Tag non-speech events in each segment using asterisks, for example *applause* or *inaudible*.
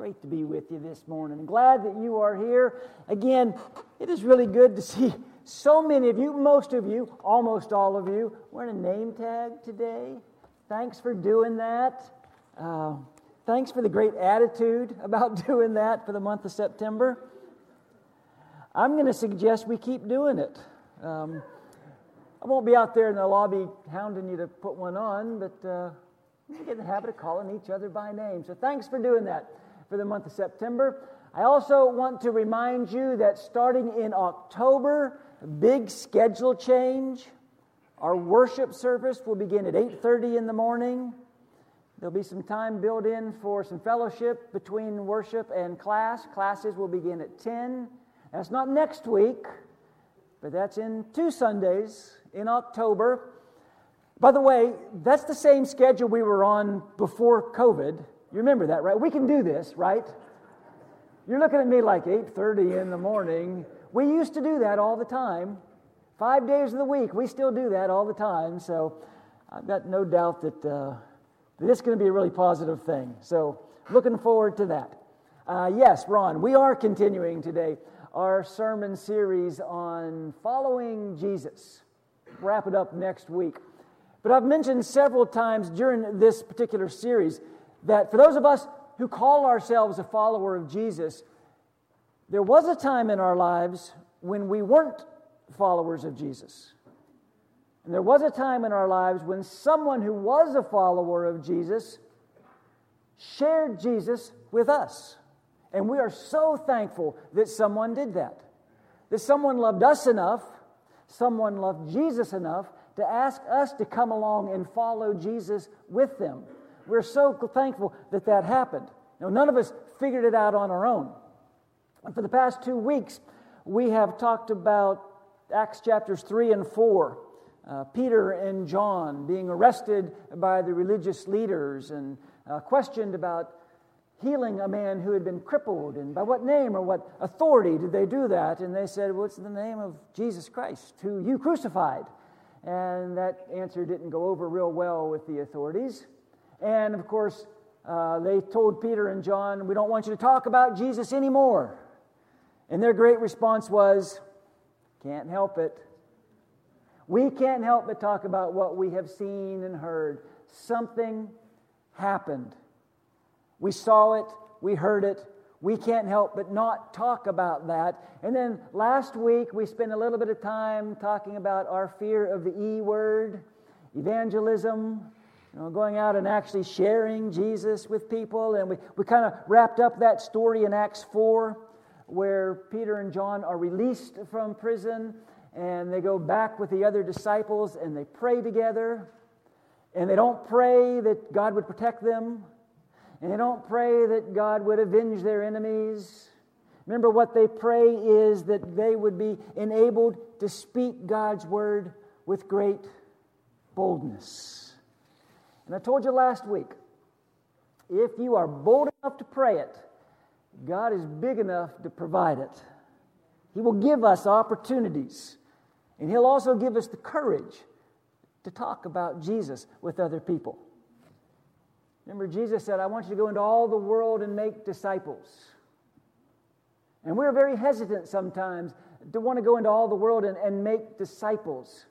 great to be with you this morning. Glad that you are here. Again, it is really good to see so many of you, most of you, almost all of you, wearing a name tag today. Thanks for doing that. Uh, thanks for the great attitude *laughs* about doing that for the month of September. I'm going to suggest we keep doing it. Um, I won't be out there in the lobby hounding you to put one on, but uh, we get in the habit of calling each other by name. So thanks for doing that for the month of September. I also want to remind you that starting in October, big schedule change. Our worship service will begin at 8:30 in the morning. There'll be some time built in for some fellowship between worship and class. Classes will begin at 10. That's not next week, but that's in two Sundays in October. By the way, that's the same schedule we were on before COVID. You remember that, right? We can do this, right? You're looking at me like 8:30 in the morning. We used to do that all the time. 5 days of the week, we still do that all the time. So I've got no doubt that uh, this is going to be a really positive thing. So looking forward to that. Uh, yes, Ron, we are continuing today our sermon series on following Jesus. Wrap it up next week. But I've mentioned several times during this particular series that for those of us who call ourselves a follower of Jesus, there was a time in our lives when we weren't followers of Jesus. And there was a time in our lives when someone who was a follower of Jesus shared Jesus with us. And we are so thankful that someone did that. That someone loved us enough, someone loved Jesus enough to ask us to come along and follow Jesus with them. We're so thankful that that happened. Now, none of us figured it out on our own. And for the past two weeks, we have talked about Acts chapters 3 and 4. Uh, Peter and John being arrested by the religious leaders and uh, questioned about healing a man who had been crippled, and by what name or what authority did they do that? And they said, Well, it's the name of Jesus Christ, who you crucified. And that answer didn't go over real well with the authorities. And of course, uh, they told Peter and John, We don't want you to talk about Jesus anymore. And their great response was, Can't help it. We can't help but talk about what we have seen and heard. Something happened. We saw it, we heard it. We can't help but not talk about that. And then last week, we spent a little bit of time talking about our fear of the E word, evangelism, you know, going out and actually sharing Jesus with people. And we, we kind of wrapped up that story in Acts 4, where Peter and John are released from prison and they go back with the other disciples and they pray together. And they don't pray that God would protect them. And they don't pray that God would avenge their enemies. Remember, what they pray is that they would be enabled to speak God's word with great boldness. And I told you last week if you are bold enough to pray it, God is big enough to provide it. He will give us opportunities, and He'll also give us the courage to talk about Jesus with other people. Remember, Jesus said, I want you to go into all the world and make disciples. And we're very hesitant sometimes to want to go into all the world and, and make disciples.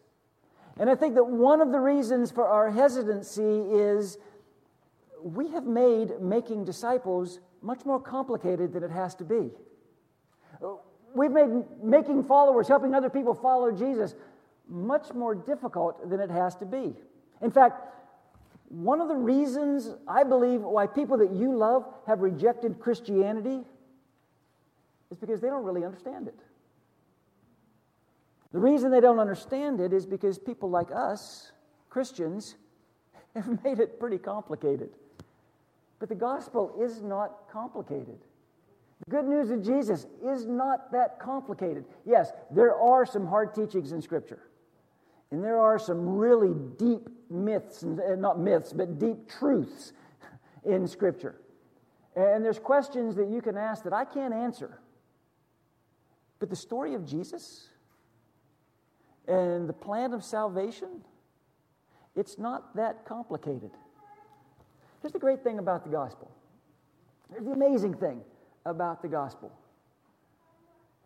And I think that one of the reasons for our hesitancy is we have made making disciples much more complicated than it has to be. We've made making followers, helping other people follow Jesus, much more difficult than it has to be. In fact, one of the reasons I believe why people that you love have rejected Christianity is because they don't really understand it. The reason they don't understand it is because people like us, Christians, *laughs* have made it pretty complicated. But the gospel is not complicated. The good news of Jesus is not that complicated. Yes, there are some hard teachings in Scripture. And there are some really deep myths, and not myths, but deep truths *laughs* in Scripture. And there's questions that you can ask that I can't answer. But the story of Jesus and the plan of salvation, it's not that complicated. Here's the great thing about the gospel Here's the amazing thing about the gospel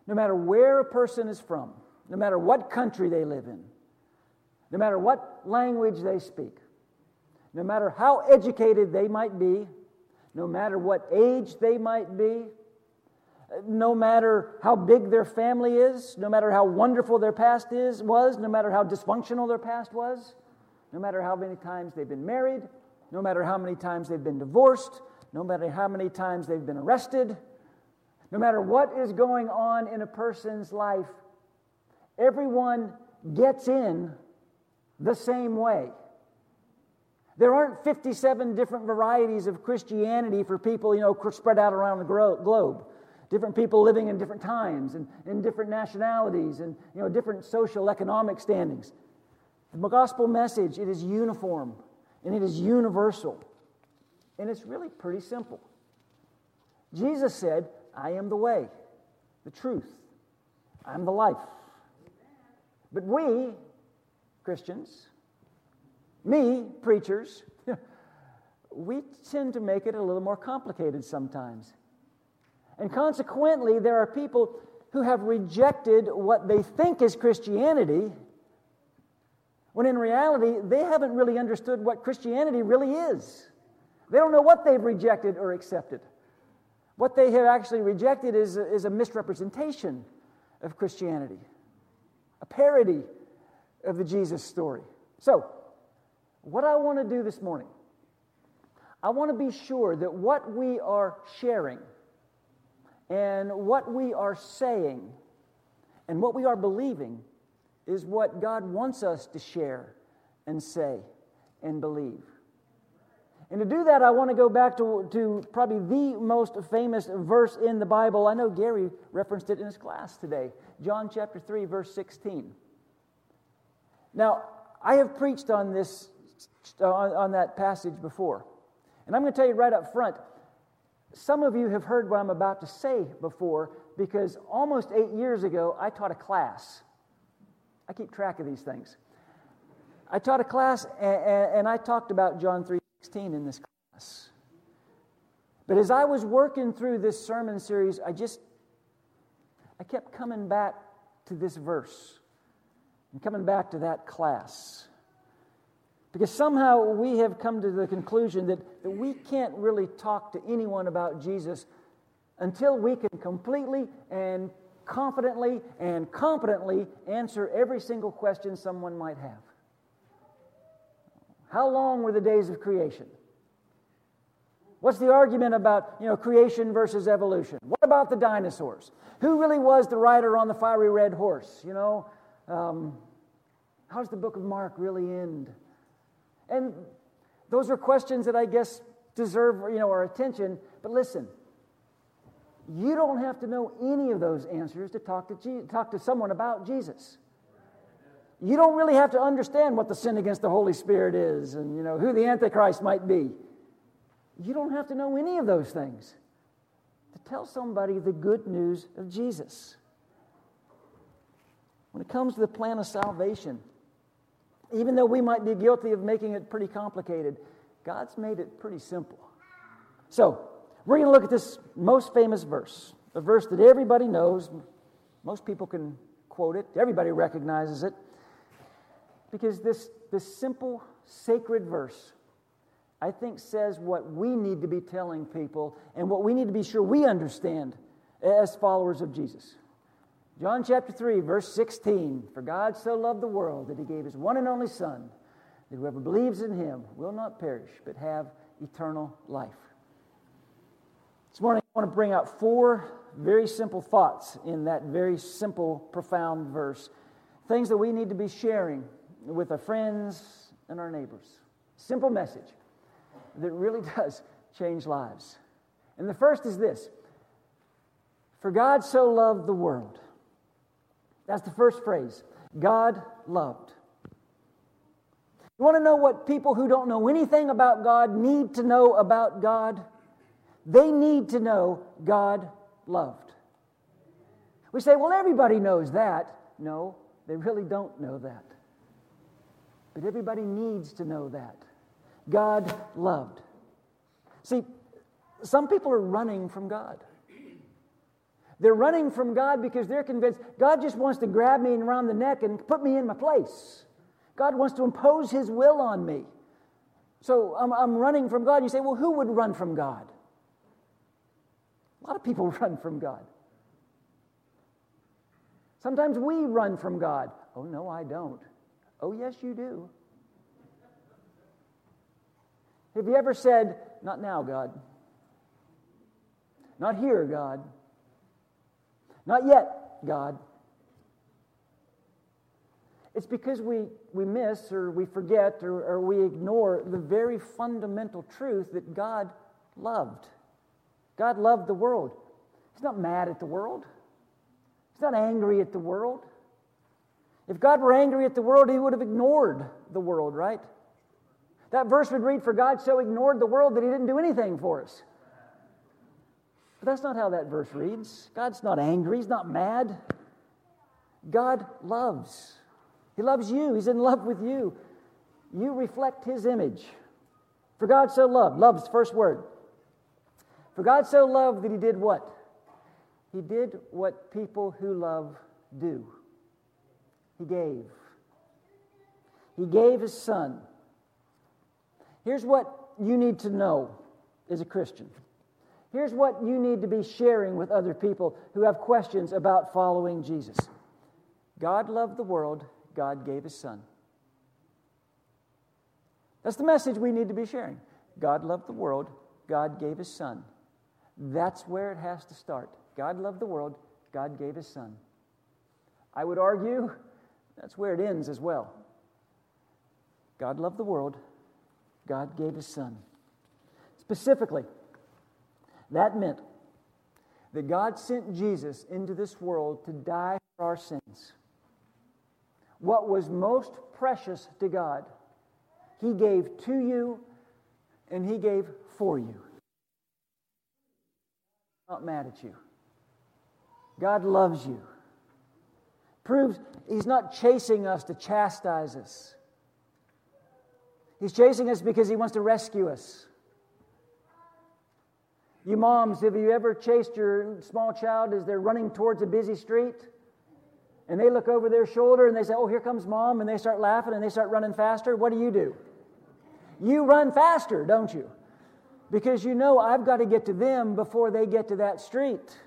no matter where a person is from, no matter what country they live in, no matter what language they speak, no matter how educated they might be, no matter what age they might be, no matter how big their family is, no matter how wonderful their past is was, no matter how dysfunctional their past was, no matter how many times they've been married, no matter how many times they've been divorced, no matter how many times they've been arrested, no matter what is going on in a person's life, everyone gets in the same way. There aren't 57 different varieties of Christianity for people, you know, spread out around the globe. Different people living in different times and in different nationalities and, you know, different social economic standings. The gospel message, it is uniform and it is universal. And it's really pretty simple. Jesus said, I am the way, the truth, I'm the life. But we, Christians, me, preachers, *laughs* we tend to make it a little more complicated sometimes. And consequently, there are people who have rejected what they think is Christianity, when in reality, they haven't really understood what Christianity really is. They don't know what they've rejected or accepted. What they have actually rejected is a, is a misrepresentation of Christianity, a parody of the Jesus story. So, what I want to do this morning, I want to be sure that what we are sharing and what we are saying and what we are believing is what God wants us to share and say and believe. And to do that, I want to go back to, to probably the most famous verse in the Bible. I know Gary referenced it in his class today John chapter 3, verse 16. Now, I have preached on this uh, on, on that passage before. And I'm going to tell you right up front some of you have heard what I'm about to say before because almost eight years ago, I taught a class. I keep track of these things. I taught a class and, I talked about John 3:16 in this class. But as I was working through this sermon series, I just I kept coming back to this verse and coming back to that class. Because somehow we have come to the conclusion that, that we can't really talk to anyone about Jesus until we can completely and confidently and competently answer every single question someone might have. How long were the days of creation? What's the argument about you know, creation versus evolution? What about the dinosaurs? Who really was the rider on the fiery red horse? You know, um, how does the book of Mark really end? And those are questions that I guess deserve you know, our attention. But listen, you don't have to know any of those answers to talk to, Je- talk to someone about Jesus. You don't really have to understand what the sin against the Holy Spirit is and you know, who the Antichrist might be. You don't have to know any of those things to tell somebody the good news of Jesus. When it comes to the plan of salvation, even though we might be guilty of making it pretty complicated, God's made it pretty simple. So, we're going to look at this most famous verse, a verse that everybody knows. Most people can quote it, everybody recognizes it. Because this, this simple, sacred verse, I think, says what we need to be telling people and what we need to be sure we understand as followers of Jesus. John chapter 3, verse 16 For God so loved the world that he gave his one and only Son, that whoever believes in him will not perish, but have eternal life. This morning, I want to bring out four very simple thoughts in that very simple, profound verse. Things that we need to be sharing with our friends and our neighbors. Simple message that really *laughs* does change lives. And the first is this For God so loved the world that's the first phrase God loved. You want to know what people who don't know anything about God need to know about God? They need to know God loved. We say, well, everybody knows that. No, they really don't know that. But everybody needs to know that. God loved. See, Some people are running from God. They're running from God because they're convinced God just wants to grab me around the neck and put me in my place. God wants to impose His will on me. So I'm, I'm running from God. You say, well, who would run from God? A lot of people *laughs* run from God. Sometimes we run from God. Oh, no, I don't. Oh, yes, you do. Have you ever said, Not now, God? Not here, God? Not yet, God? It's because we, we miss or we forget or, or we ignore the very fundamental truth that God loved. God loved the world. He's not mad at the world, He's not angry at the world. If God were angry at the world, He would have ignored the world, right? That verse would read, For God so ignored the world that He didn't do anything for us. But that's not how that verse reads. God's not angry, He's not mad. God loves. He loves you, He's in love with you. You reflect His image. For God so loved, love's first word. For God so loved that He did what? He did what people who love do. He gave. He gave His Son. Here's what you need to know as a Christian. Here's what you need to be sharing with other people who have questions about following Jesus God loved the world, God gave His Son. That's the message we need to be sharing. God loved the world, God gave His Son. That's where it has to start. God loved the world, God gave His Son. I would argue that's where it ends as well. God loved the world, God gave His Son. Specifically, that meant that God sent Jesus into this world to die for our sins. What was most precious to God, He gave to you and He gave for you. Not mad at you. God loves you. Proves He's not chasing us to chastise us. He's chasing us because He wants to rescue us. You moms, have you ever chased your small child as they're running towards a busy street? And they look over their shoulder and they say, Oh, here comes mom. And they start laughing and they start running faster. What do you do? You run faster, don't you? Because you know I've got to get to them before they get to that street.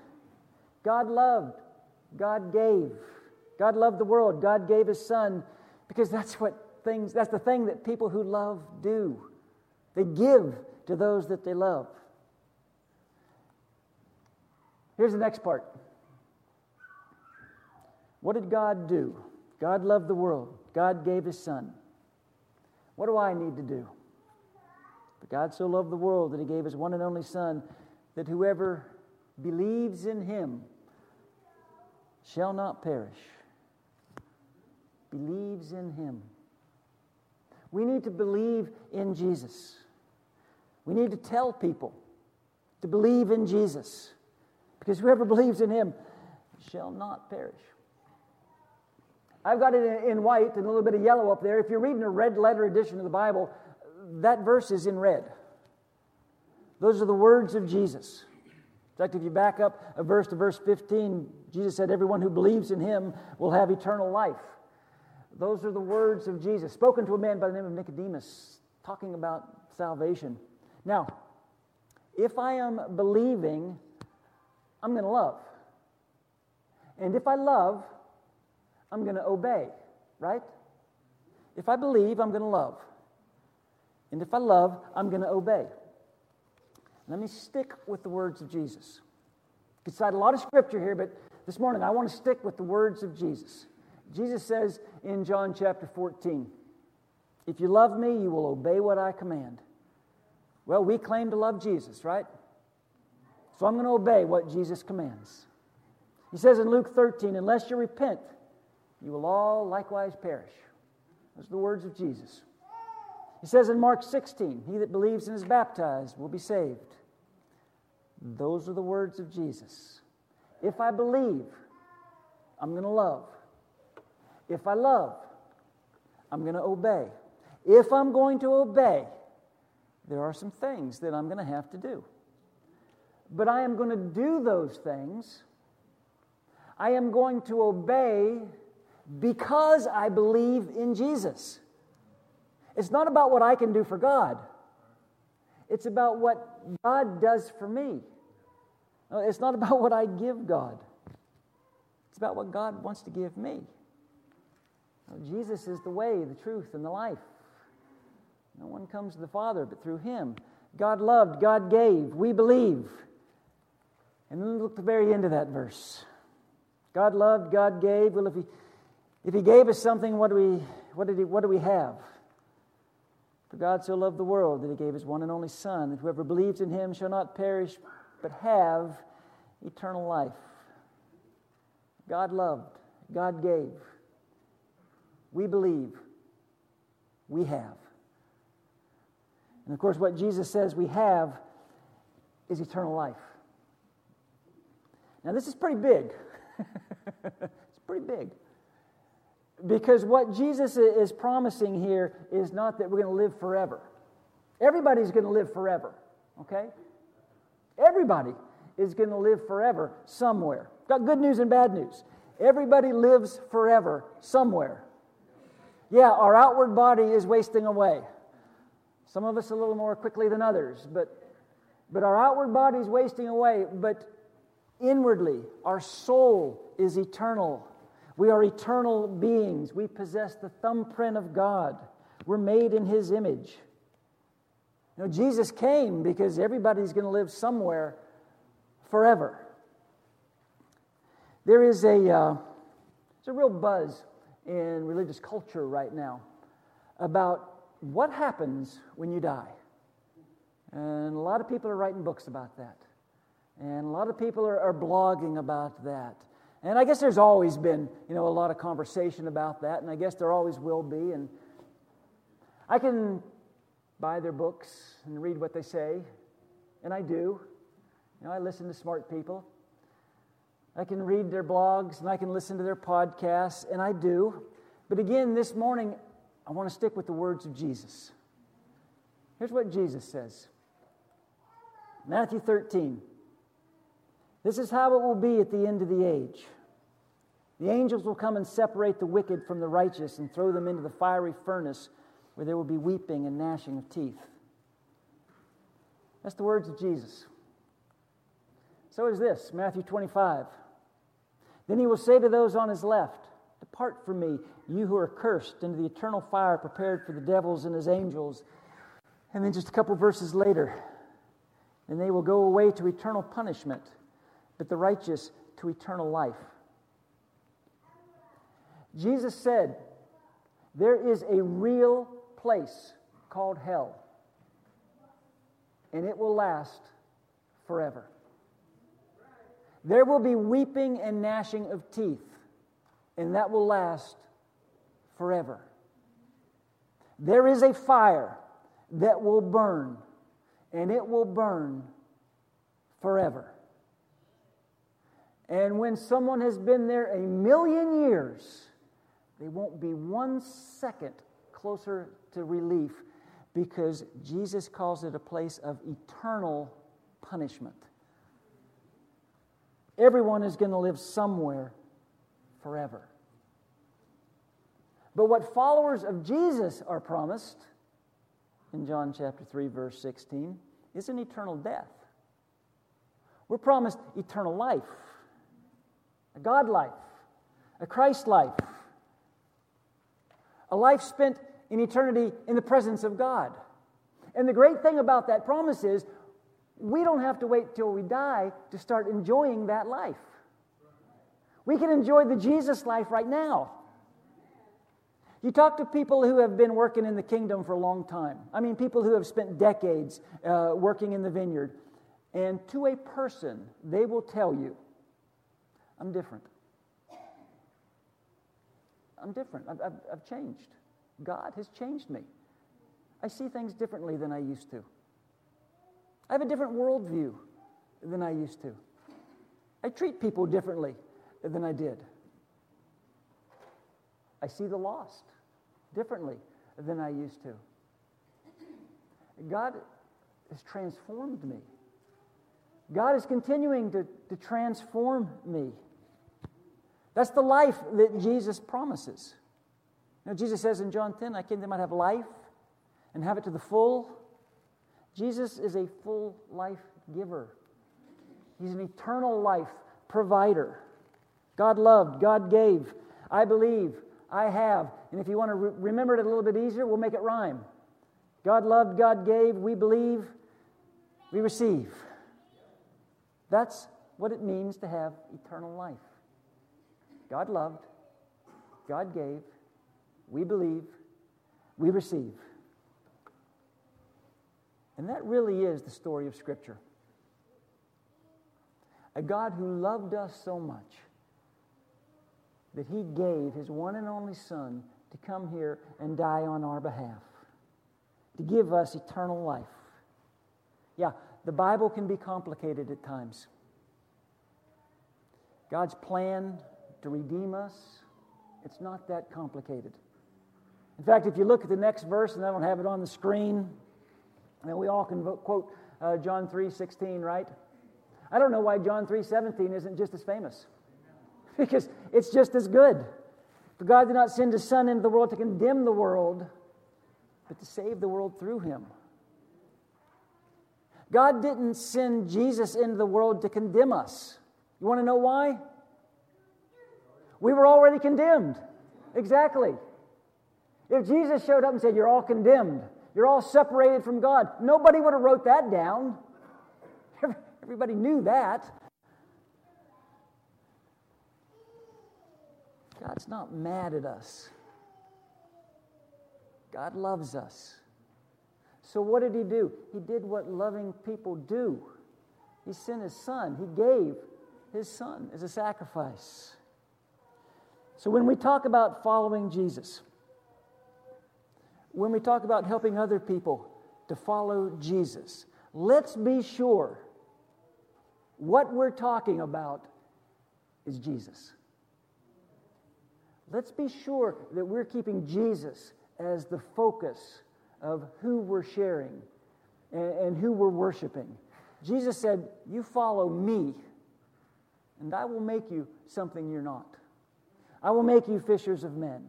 God loved, God gave. God loved the world. God gave his son because that's what things, that's the thing that people who love do. They give to those that they love. Here's the next part. What did God do? God loved the world. God gave his son. What do I need to do? But God so loved the world that he gave his one and only son that whoever believes in him shall not perish. Believes in him. We need to believe in Jesus. We need to tell people to believe in Jesus. Because whoever believes in him shall not perish. I've got it in white and a little bit of yellow up there. If you're reading a red letter edition of the Bible, that verse is in red. Those are the words of Jesus. In fact, if you back up a verse to verse 15, Jesus said, Everyone who believes in him will have eternal life. Those are the words of Jesus, spoken to a man by the name of Nicodemus, talking about salvation. Now, if I am believing I'm going to love. And if I love, I'm going to obey, right? If I believe, I'm going to love. And if I love, I'm going to obey. Let me stick with the words of Jesus. You cite a lot of scripture here, but this morning I want to stick with the words of Jesus. Jesus says in John chapter 14, If you love me, you will obey what I command. Well, we claim to love Jesus, right? So I'm going to obey what Jesus commands. He says in Luke 13, unless you repent, you will all likewise perish. Those are the words of Jesus. He says in Mark 16, he that believes and is baptized will be saved. Those are the words of Jesus. If I believe, I'm going to love. If I love, I'm going to obey. If I'm going to obey, there are some things that I'm going to have to do. But I am going to do those things. I am going to obey because I believe in Jesus. It's not about what I can do for God, it's about what God does for me. It's not *laughs* about what I give God, it's about what God wants to give me. Jesus is the way, the truth, and the life. No one comes to the Father but through Him. God loved, God gave, we believe. And then look at the very end of that verse. God loved, God gave. Well, if He, if he gave us something, what do, we, what, did he, what do we have? For God so loved the world that He gave His one and only Son, that whoever believes in Him shall not perish, but have eternal life. God loved, God gave. We believe, we have. And of course, what Jesus says we have is eternal life. Now, this is pretty big. *laughs* it's pretty big. Because what Jesus is promising here is not that we're going to live forever. Everybody's going to live forever, okay? Everybody is going to live forever somewhere. Got good news and bad news. Everybody lives forever somewhere. Yeah, our outward body is wasting away. Some of us a little more quickly than others, but, but our outward body is wasting away. But inwardly, our soul is eternal. We are eternal beings. We possess the thumbprint of God. We're made in His image. You know, Jesus came because everybody's going to live somewhere forever. There is a, uh, there's a real buzz in religious culture right now about what happens when you die. And a lot of people are writing books about that. And a lot of people are, are blogging about that. And I guess there's always been, you know, a lot of conversation about that, and I guess there always will be. And I can buy their books and read what they say, and I do. You know, I listen to smart people. I can read their blogs and I can listen to their podcasts, and I do. But again, this morning, I want to stick with the words of Jesus. Here's what Jesus says Matthew 13. This is how it will be at the end of the age. The angels will come and separate the wicked from the righteous and throw them into the fiery furnace where there will be weeping and gnashing of teeth. That's the words of Jesus. So is this Matthew 25. Then he will say to those on his left, Depart from me, you who are cursed, into the eternal fire prepared for the devils and his angels. And then just a couple verses later, and they will go away to eternal punishment but the righteous to eternal life. Jesus said, There is a real place called hell, and it will last forever. There will be weeping and gnashing of teeth, and that will last forever. There is a fire that will burn, and it will burn forever. And when someone has been there a million years, they won't be one second closer to relief because Jesus calls it a place of eternal punishment. Everyone is going to live somewhere forever. But what followers of Jesus are promised in John chapter 3, verse 16, is an eternal death. We're promised eternal life a God life, a Christ life, a life spent in eternity in the presence of God. And the great thing about that promise is we don't have to wait till we die to start enjoying that life. We can enjoy the Jesus life right now. You talk to people who have been working in the kingdom for a long time. I mean, people who have spent decades uh, working in the vineyard. And to a person, they will tell you I'm different. I'm different. I've, I've, I've, changed. God has changed me. I see things differently than I used to. I have a different worldview than I used to. I treat people differently than I did. I see the lost differently than I used to. God has transformed me. God is continuing to, to transform me. That's the life that Jesus promises. Know, Jesus says in John 10, I came that they might have life and have it to the full. Jesus is a full life giver. He's an eternal life provider. God loved, God gave. I believe, I have. And if you want to re- remember it a little bit easier, we'll make it rhyme. God loved, God gave, we believe, we receive. That's what it means to have eternal life. God loved, God gave, we believe, we receive. And that really is the story of Scripture. A God who loved us so much that he gave his one and only Son to come here and die on our behalf, to give us eternal life. Yeah, the Bible can be complicated at times. God's plan to redeem us, it's not that complicated. In fact, if you look at the next verse, and I don't have it on the screen, and we all can quote uh, John 3 16, right? I don't know why John 3 17 isn't just as famous. because it's just as good. For God did not send his Son into the world to condemn the world, but to save the world through him. God didn't send Jesus into the world to condemn us. You want to know why? We were already condemned. Exactly. If Jesus showed up and said, You're all condemned, you're all separated from God, nobody would have wrote that down. *laughs* Everybody knew that. God's not mad at us. God loves us. So, what did He do? He did what loving people do. He sent His Son, He gave His Son as a sacrifice. So, when we talk about following Jesus, when we talk about helping other people to follow Jesus, let's be sure what we're talking about is Jesus. Let's be sure that we're keeping Jesus as the focus of who we're sharing and, who we're worshiping. Jesus said, You follow me, and I will make you something you're not. I will make you fishers of men.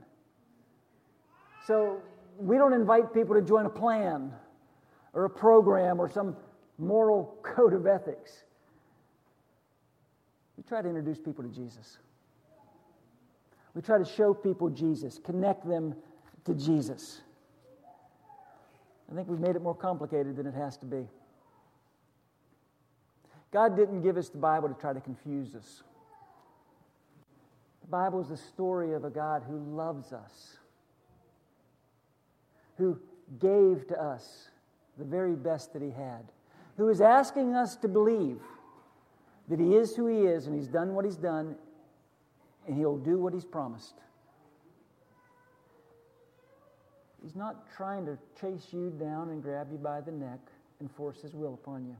So we don't invite people to join a plan or a program or some moral *laughs* code of ethics. We try to introduce people to Jesus. We try to show people Jesus, connect them to Jesus. I think we've made it more complicated than it has to be. God didn't give us the Bible to try to confuse us. Bible is the story of a God who loves us, who gave to us the very best that He had, who is asking us to believe that He is who He is and He's done what He's done and He'll do what He's promised. He's not trying to chase you down and grab you by the neck and force His will upon you.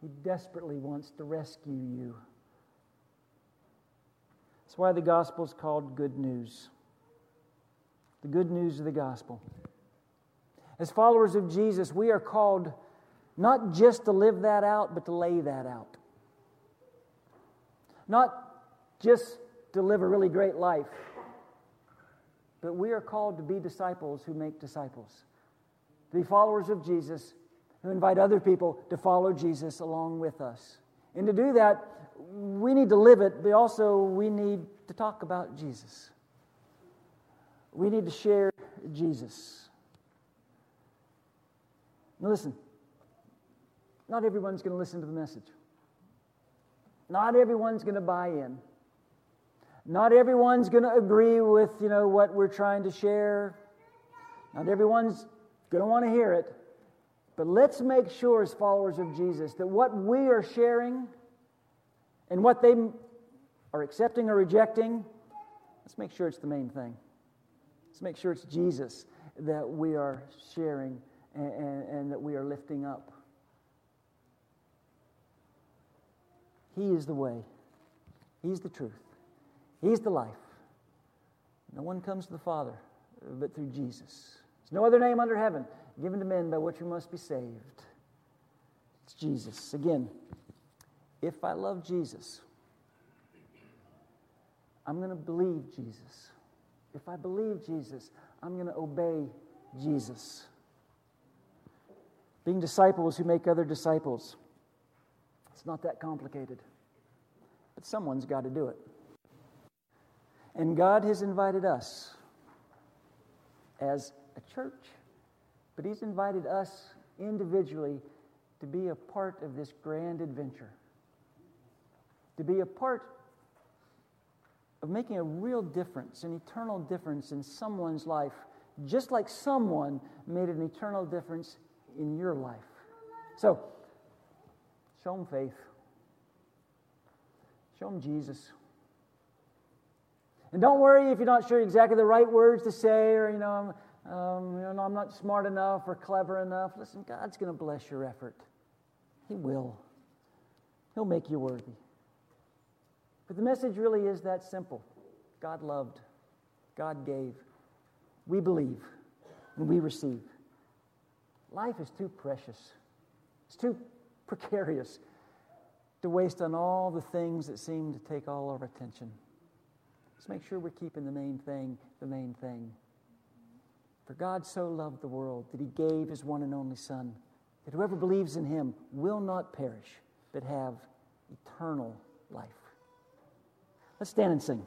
He desperately wants to rescue you. That's why the gospel is called good news. The good news of the gospel. As followers of Jesus, we are called not just to live that out, but to lay that out. Not just to live a really great life. But we are called to be disciples who make disciples, to be followers of Jesus who invite other people to follow Jesus along with us. And to do that, we need to live it, but also we need to talk about Jesus. We need to share Jesus. Now, listen, not everyone's going to listen to the message. Not everyone's going to buy in. Not everyone's going to agree with, you know, what we're trying to share. Not everyone's going to want to hear it. But let's make sure, as followers of Jesus, that what we are sharing and what they are accepting or rejecting, let's make sure it's the main thing. Let's make sure it's Jesus that we are sharing and, and, and that we are lifting up. He is the way, He's the truth. He's the life. No one comes to the Father but through Jesus. There's no other name under heaven given to men by which we must be saved. It's Jesus. Again, if I love Jesus, I'm going to believe Jesus. If I believe Jesus, I'm going to obey Jesus. Being disciples who make other disciples. It's not that complicated. But someone's got to do it. And God has invited us as a church, but He's invited us individually to be a part of this grand adventure, to be a part of making a real difference, an eternal difference in someone's life, just like someone made an eternal difference in your life. So, show them faith, show them Jesus. And don't worry if you're not sure exactly the right words to say, or, you know, um, you know I'm not smart enough or clever enough. Listen, God's going to bless your effort. He will. He'll make you worthy. But the message really is that simple God loved, God gave. We believe, and we receive. Life is too precious, it's too precarious to waste on all the things that seem to take all our attention. Let's make sure we're keeping the main thing the main thing. For God so loved the world that he gave his one and only Son, that whoever believes in him will not perish, but have eternal life. Let's stand and sing.